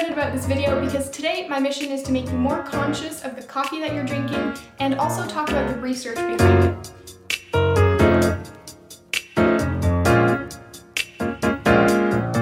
excited about this video because today my mission is to make you more conscious of the coffee that you're drinking and also talk about the research behind it.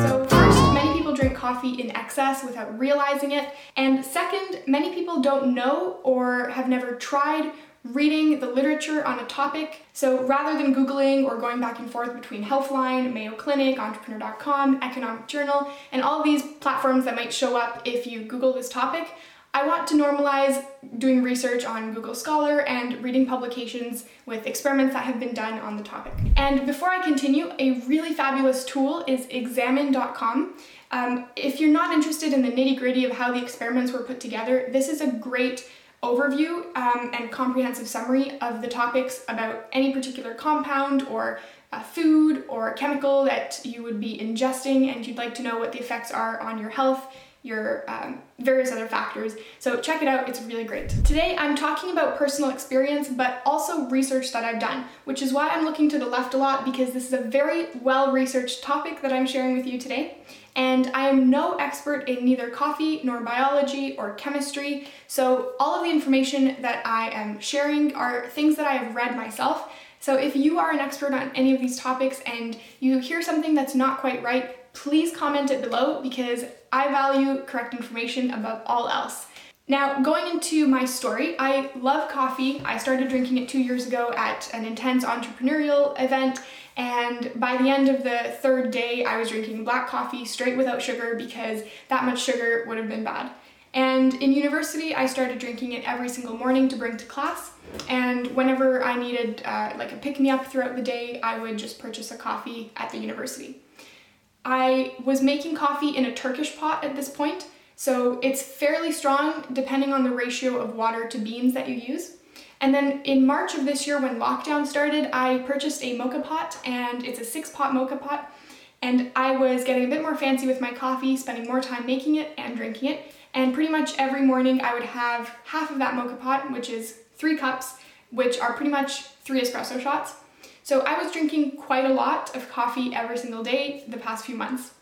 So first, many people drink coffee in excess without realizing it, and second, many people don't know or have never tried reading the literature on a topic. So rather than Googling or going back and forth between Healthline, Mayo Clinic, Entrepreneur.com, Economic Journal, and all these platforms that might show up if you Google this topic, I want to normalize doing research on Google Scholar and reading publications with experiments that have been done on the topic. And before I continue, a really fabulous tool is examine.com. Um, if you're not interested in the nitty gritty of how the experiments were put together, this is a great overview um, and comprehensive summary of the topics about any particular compound or a food or chemical that you would be ingesting and you'd like to know what the effects are on your health, your um, various other factors. So check it out, it's really great. Today I'm talking about personal experience, but also research that I've done, which is why I'm looking to the left a lot because this is a very well researched topic that I'm sharing with you today. And I am no expert in neither coffee nor biology or chemistry, so all of the information that I am sharing are things that I have read myself. So if you are an expert on any of these topics and you hear something that's not quite right, please comment it below because I value correct information above all else. Now, going into my story, I love coffee. I started drinking it two years ago at an intense entrepreneurial event, and by the end of the third day, I was drinking black coffee straight without sugar because that much sugar would have been bad. And in university, I started drinking it every single morning to bring to class. And whenever I needed uh, like a pick me up throughout the day, I would just purchase a coffee at the university. I was making coffee in a Turkish pot at this point, so it's fairly strong depending on the ratio of water to beans that you use. And then in March of this year, when lockdown started, I purchased a moka pot, and it's a six pot moka pot. And I was getting a bit more fancy with my coffee, spending more time making it and drinking it. And pretty much every morning, I would have half of that moka pot, which is three cups, which are pretty much three espresso shots. So I was drinking quite a lot of coffee every single day the past few months.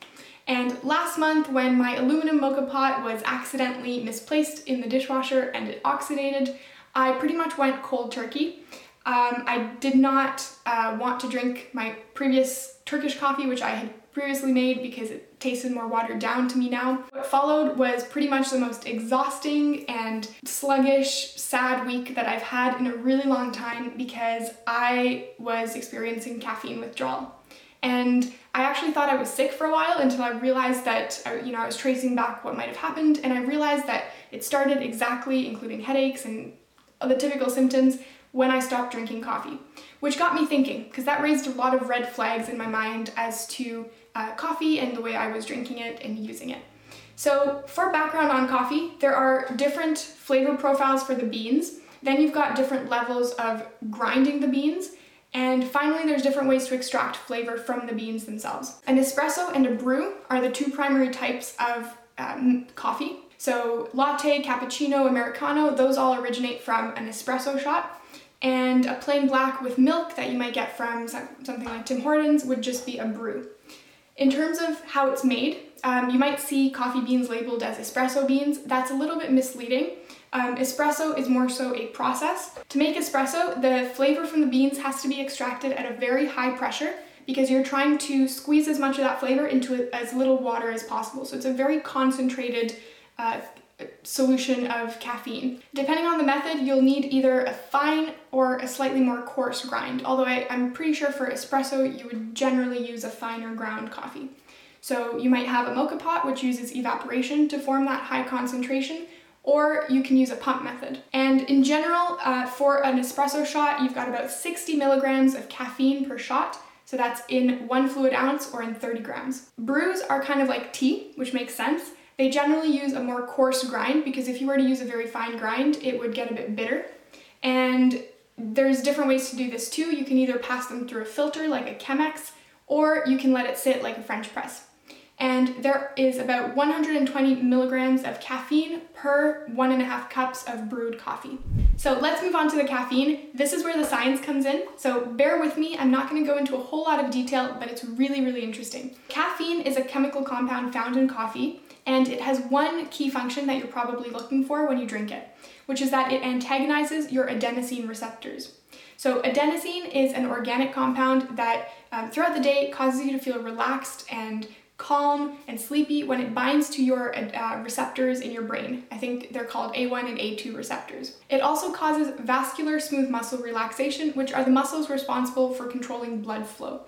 And last month, when my aluminum moka pot was accidentally misplaced in the dishwasher and it oxidated, I pretty much went cold turkey. Um, I did not uh, want to drink my previous Turkish coffee, which I had previously made because it tasted more watered down to me now. What followed was pretty much the most exhausting and sluggish, sad week that I've had in a really long time because I was experiencing caffeine withdrawal. And I actually thought I was sick for a while until I realized that, uh, you know, I was tracing back what might have happened, and I realized that it started exactly, including headaches and the typical symptoms, when I stopped drinking coffee. Which got me thinking, because that raised a lot of red flags in my mind as to uh, coffee and the way I was drinking it and using it. So, for background on coffee, there are different flavor profiles for the beans. Then you've got different levels of grinding the beans. And finally, there's different ways to extract flavor from the beans themselves. An espresso and a brew are the two primary types of um, coffee. So, latte, cappuccino, americano, those all originate from an espresso shot. And a plain black with milk that you might get from something like Tim Hortons would just be a brew. In terms of how it's made, um, you might see coffee beans labeled as espresso beans. That's a little bit misleading. Um, espresso is more so a process. To make espresso, the flavor from the beans has to be extracted at a very high pressure because you're trying to squeeze as much of that flavor into as little water as possible. So it's a very concentrated uh, solution of caffeine. Depending on the method, you'll need either a fine or a slightly more coarse grind, although I, am pretty sure for espresso you would generally use a finer ground coffee. So you might have a moka pot, which uses evaporation to form that high concentration, or you can use a pump method. And in general, uh, for an espresso shot, you've got about 60 milligrams of caffeine per shot. So that's in one fluid ounce or in 30 grams. Brews are kind of like tea, which makes sense. They generally use a more coarse grind because if you were to use a very fine grind, it would get a bit bitter. And there's different ways to do this too. You can either pass them through a filter like a Chemex, or you can let it sit like a French press. And there is about 120 milligrams of caffeine per one and a half cups of brewed coffee. So let's move on to the caffeine. This is where the science comes in. So bear with me, I'm not gonna go into a whole lot of detail, but it's really, really interesting. Caffeine is a chemical compound found in coffee and it has one key function that you're probably looking for when you drink it, which is that it antagonizes your adenosine receptors. So, adenosine is an organic compound that um, throughout the day causes you to feel relaxed and calm and sleepy when it binds to your uh, receptors in your brain. I think they're called A1 and A2 receptors. It also causes vascular smooth muscle relaxation, which are the muscles responsible for controlling blood flow.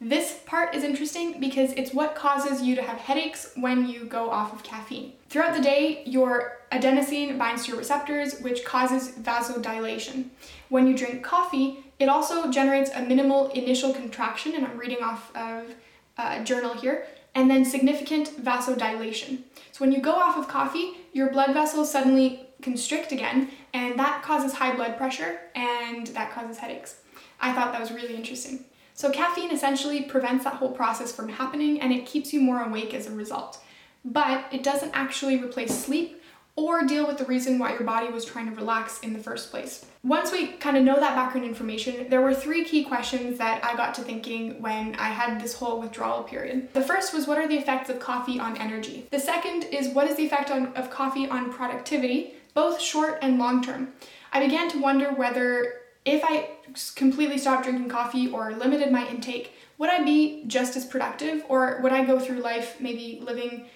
This part is interesting because it's what causes you to have headaches when you go off of caffeine. Throughout the day, your adenosine binds to your receptors, which causes vasodilation. When you drink coffee, it also generates a minimal initial contraction, and I'm reading off of a journal here, and then significant vasodilation. So when you go off of coffee, your blood vessels suddenly constrict again, and that causes high blood pressure and that causes headaches. I thought that was really interesting. So, caffeine essentially prevents that whole process from happening and it keeps you more awake as a result. But it doesn't actually replace sleep or deal with the reason why your body was trying to relax in the first place. Once we kind of know that background information, there were three key questions that I got to thinking when I had this whole withdrawal period. The first was what are the effects of coffee on energy? The second is what is the effect on, of coffee on productivity, both short and long term? I began to wonder whether if I completely stopped drinking coffee or limited my intake, would I be just as productive or would I go through life maybe living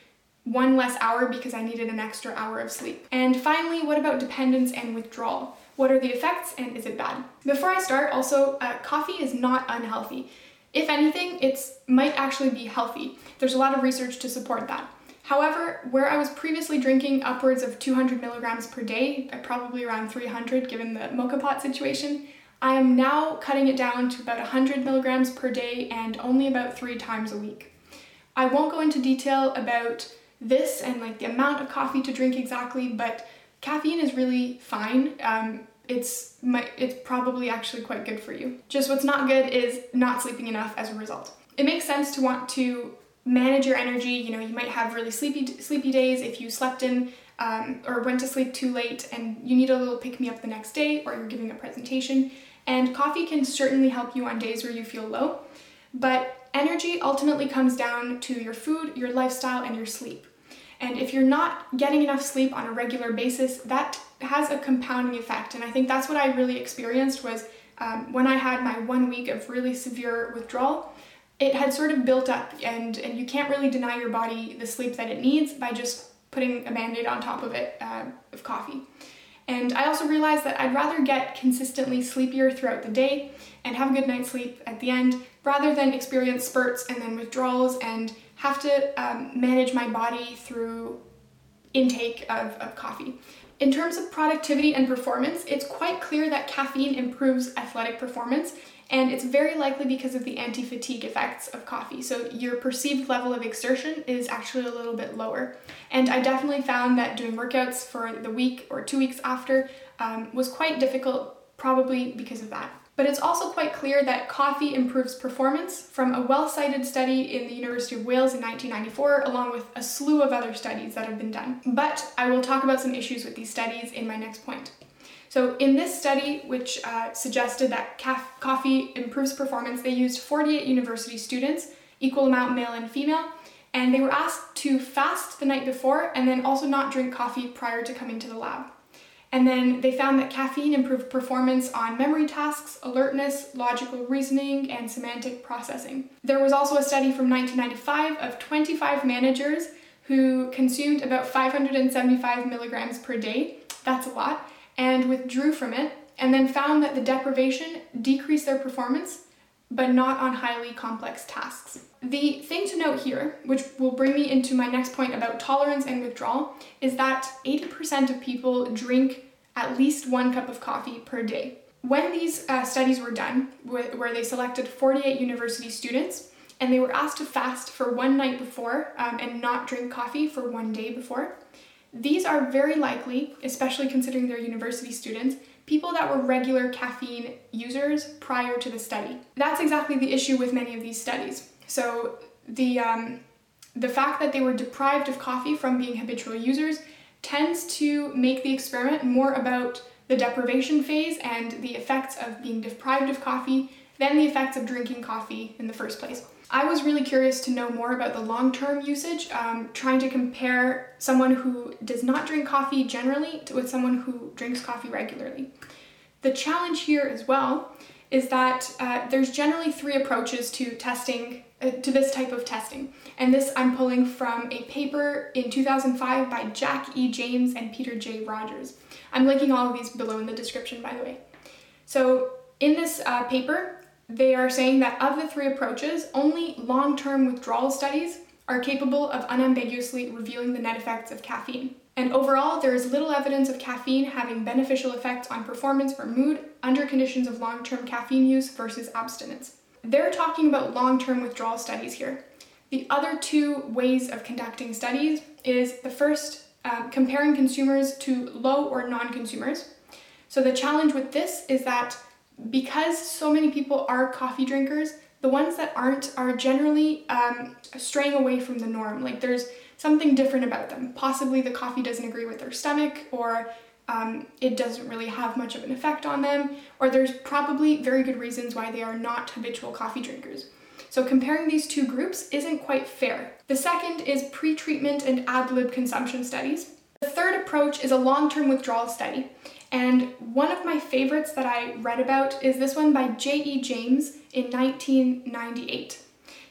one less hour because I needed an extra hour of sleep? And finally, what about dependence and withdrawal? What are the effects and is it bad? Before I start, also, uh, coffee is not unhealthy. If anything, it might actually be healthy. There's a lot of research to support that. However, where I was previously drinking upwards of 200 milligrams per day, uh, probably around 300 given the moka pot situation, I am now cutting it down to about 100 milligrams per day and only about three times a week. I won't go into detail about this and like the amount of coffee to drink exactly, but caffeine is really fine. Um, it's my, it's probably actually quite good for you. Just what's not good is not sleeping enough as a result. It makes sense to want to manage your energy. You know, you might have really sleepy sleepy days if you slept in um, or went to sleep too late and you need a little pick me up the next day or you're giving a presentation. And coffee can certainly help you on days where you feel low. But energy ultimately comes down to your food, your lifestyle, and your sleep. And if you're not getting enough sleep on a regular basis, that has a compounding effect. And I think that's what I really experienced was um, when I had my one week of really severe withdrawal, it had sort of built up and, and you can't really deny your body the sleep that it needs by just putting a band-aid on top of it uh, of coffee. And I also realized that I'd rather get consistently sleepier throughout the day and have a good night's sleep at the end rather than experience spurts and then withdrawals and have to um, manage my body through intake of, of coffee. In terms of productivity and performance, it's quite clear that caffeine improves athletic performance, and it's very likely because of the anti fatigue effects of coffee. So, your perceived level of exertion is actually a little bit lower. And I definitely found that doing workouts for the week or two weeks after um, was quite difficult, probably because of that. But it's also quite clear that coffee improves performance from a well cited study in the University of Wales in 1994, along with a slew of other studies that have been done. But I will talk about some issues with these studies in my next point. So, in this study, which uh, suggested that caf- coffee improves performance, they used 48 university students, equal amount male and female, and they were asked to fast the night before and then also not drink coffee prior to coming to the lab. And then they found that caffeine improved performance on memory tasks, alertness, logical reasoning, and semantic processing. There was also a study from 1995 of 25 managers who consumed about 575 milligrams per day, that's a lot, and withdrew from it, and then found that the deprivation decreased their performance, but not on highly complex tasks. The thing to note here, which will bring me into my next point about tolerance and withdrawal, is that 80% of people drink at least one cup of coffee per day. When these uh, studies were done, wh- where they selected 48 university students, and they were asked to fast for one night before um, and not drink coffee for one day before, these are very likely, especially considering they're university students, people that were regular caffeine users prior to the study. That's exactly the issue with many of these studies. So the um, the fact that they were deprived of coffee from being habitual users tends to make the experiment more about the deprivation phase and the effects of being deprived of coffee than the effects of drinking coffee in the first place. I was really curious to know more about the long term usage, um, trying to compare someone who does not drink coffee generally to, with someone who drinks coffee regularly. The challenge here as well is that uh, there's generally three approaches to testing, uh, to this type of testing. And this I'm pulling from a paper in 2005 by Jack E. James and Peter J. Rogers. I'm linking all of these below in the description, by the way. So, in this uh, paper, they are saying that of the three approaches, only long term withdrawal studies are capable of unambiguously revealing the net effects of caffeine. And overall, there is little evidence of caffeine having beneficial effects on performance or mood under conditions of long term caffeine use versus abstinence. They're talking about long term withdrawal studies here. The other two ways of conducting studies is the first, um, comparing consumers to low or non consumers. So the challenge with this is that because so many people are coffee drinkers, the ones that aren't are generally um, straying away from the norm. Like there's something different about them. Possibly the coffee doesn't agree with their stomach, or um, it doesn't really have much of an effect on them, or there's probably very good reasons why they are not habitual coffee drinkers. So comparing these two groups isn't quite fair. The second is pre-treatment and ad lib consumption studies. The third approach is a long-term withdrawal study. And one of my favorites that I read about is this one by J.E. James in 1998.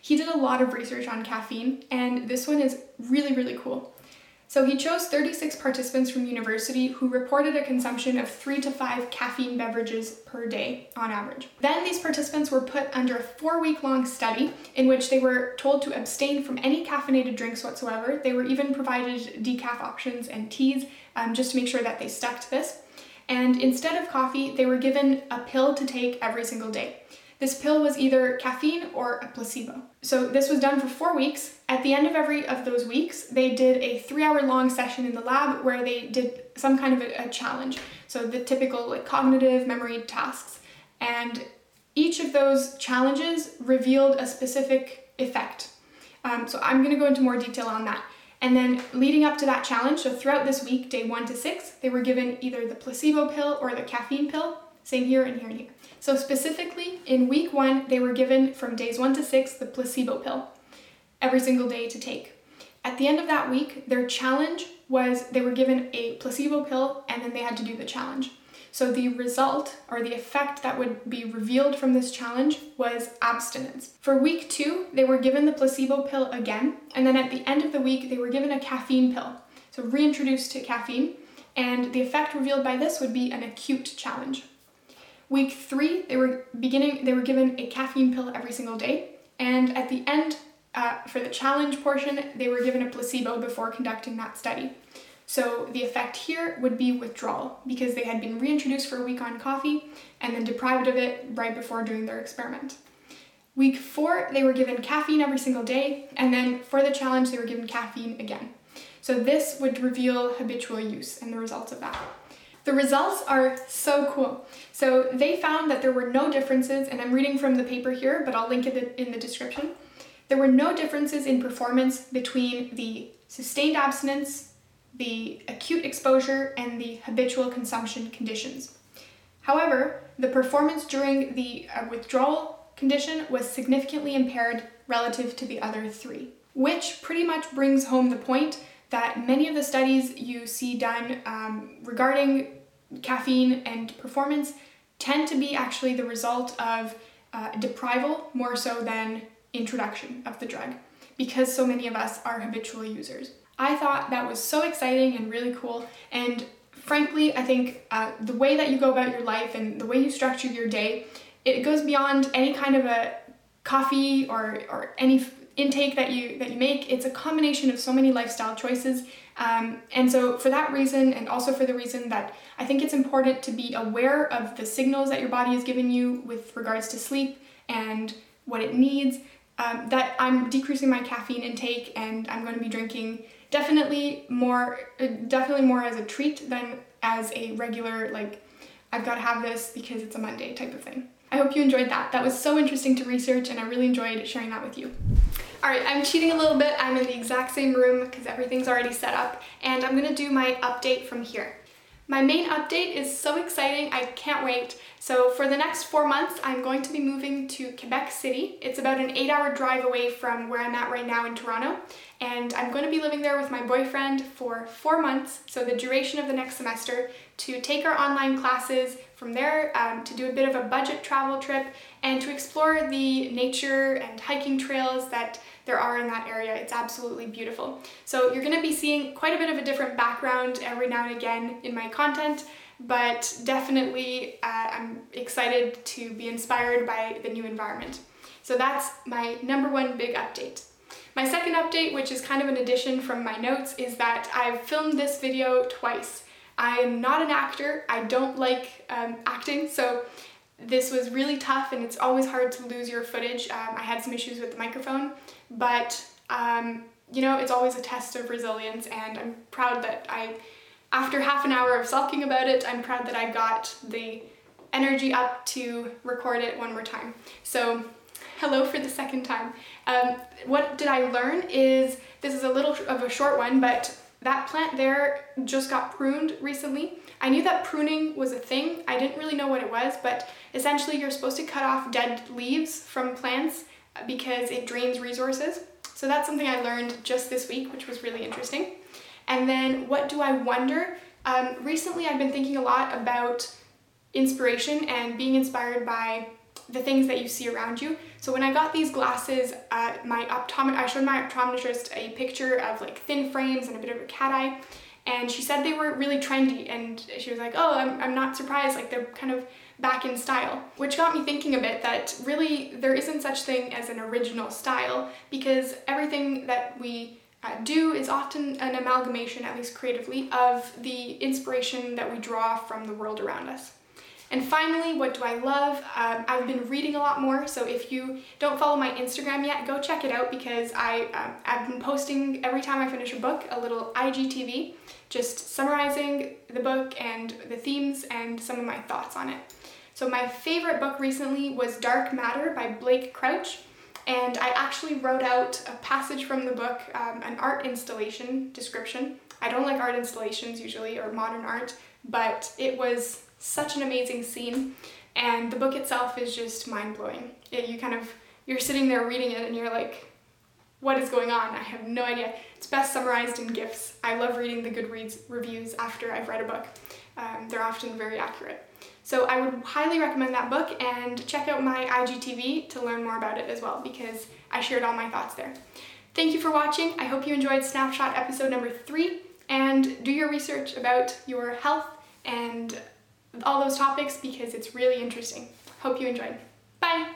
He did a lot of research on caffeine, and this one is really, really cool. So he chose 36 participants from university who reported a consumption of three to five caffeine beverages per day on average. Then these participants were put under a four week long study in which they were told to abstain from any caffeinated drinks whatsoever. They were even provided decaf options and teas um, just to make sure that they stuck to this. And instead of coffee, they were given a pill to take every single day. This pill was either caffeine or a placebo. So this was done for four weeks. At the end of every of those weeks, they did a three-hour long session in the lab where they did some kind of a, a challenge. So the typical like cognitive memory tasks. And each of those challenges revealed a specific effect. Um, so I'm going to go into more detail on that. And then leading up to that challenge, so throughout this week, day one to six, they were given either the placebo pill or the caffeine pill. Same here and here and here. So specifically, in week one, they were given from days one to six the placebo pill every single day to take. At the end of that week, their challenge was they were given a placebo pill and then they had to do the challenge. So the result or the effect that would be revealed from this challenge was abstinence. For week two, they were given the placebo pill again, and then at the end of the week, they were given a caffeine pill. So reintroduced to caffeine, and the effect revealed by this would be an acute challenge. Week three, they were beginning, they were given a caffeine pill every single day, and at the end, uh, for the challenge portion, they were given a placebo before conducting that study. So the effect here would be withdrawal because they had been reintroduced for a week on coffee and then deprived of it right before doing their experiment. Week four, they were given caffeine every single day, and then for the challenge, they were given caffeine again. So this would reveal habitual use and the results of that. The results are so cool. So they found that there were no differences, and I'm reading from the paper here, but I'll link it in the description. There were no differences in performance between the sustained abstinence the acute exposure, and the habitual consumption conditions. However, the performance during the uh, withdrawal condition was significantly impaired relative to the other three, which pretty much brings home the point that many of the studies you see done um, regarding caffeine and performance tend to be actually the result of uh, deprival more so than introduction of the drug because so many of us are habitual users. I thought that was so exciting and really cool. And frankly, I think uh, the way that you go about your life and the way you structure your day, it goes beyond any kind of a coffee or, or any intake that you that you make. It's a combination of so many lifestyle choices. Um, and so for that reason, and also for the reason that I think it's important to be aware of the signals that your body is giving you with regards to sleep and what it needs, um, that I'm decreasing my caffeine intake and I'm going to be drinking definitely more uh, definitely more as a treat than as a regular like I've got to have this because it's a Monday type of thing. I hope you enjoyed that. That was so interesting to research and I really enjoyed sharing that with you. All right, I'm cheating a little bit. I'm in the exact same room because everything's already set up and I'm gonna do my update from here. My main update is so exciting, I can't wait. So for the next four months, I'm going to be moving to Quebec City. It's about an eight hour drive away from where I'm at right now in Toronto. And I'm going to be living there with my boyfriend for four months, so the duration of the next semester, to take our online classes from there, um, to do a bit of a budget travel trip, and to explore the nature and hiking trails that there are in that area. It's absolutely beautiful. So you're going to be seeing quite a bit of a different background every now and again in my content, but definitely uh, I'm excited to be inspired by the new environment. So that's my number one big update. My second update, which is kind of an addition from my notes, is that I've filmed this video twice. I am not an actor, I don't like um, acting, so this was really tough and it's always hard to lose your footage. Um, I had some issues with the microphone, but um, you know, it's always a test of resilience and I'm proud that I, after half an hour of sulking about it, I'm proud that I got the energy up to record it one more time. So hello for the second time. Um, what did I learn is, this is a little of a short one, but that plant there just got pruned recently. I knew that pruning was a thing. I didn't really know what it was, but essentially you're supposed to cut off dead leaves from plants because it drains resources. So that's something I learned just this week, which was really interesting. And then what do I wonder? Um, recently I've been thinking a lot about inspiration and being inspired by the things that you see around you. So when I got these glasses, uh, my optomet- I showed my optometrist a picture of like thin frames and a bit of a cat eye, and she said they were really trendy, and she was like, oh, I'm, I'm not surprised, like they're kind of back in style, which got me thinking a bit that really there isn't such thing as an original style because everything that we uh, do is often an amalgamation, at least creatively, of the inspiration that we draw from the world around us. And finally, what do I love? Um, I've been reading a lot more, so if you don't follow my Instagram yet, go check it out because I, um, I've been posting every time I finish a book a little IGTV, just summarizing the book and the themes and some of my thoughts on it. So my favorite book recently was Dark Matter by Blake Crouch, and I actually wrote out a passage from the book, um, an art installation description. I don't like art installations usually, or modern art, but it was such an amazing scene, and the book itself is just mind blowing. you kind of you're sitting there reading it, and you're like, what is going on? I have no idea. It's best summarized in GIFs. I love reading the Goodreads reviews after I've read a book. Um, they're often very accurate. So I would highly recommend that book and check out my IGTV to learn more about it as well because I shared all my thoughts there. Thank you for watching. I hope you enjoyed Snapshot episode number three and do your research about your health and all those topics because it's really interesting. Hope you enjoyed. Bye!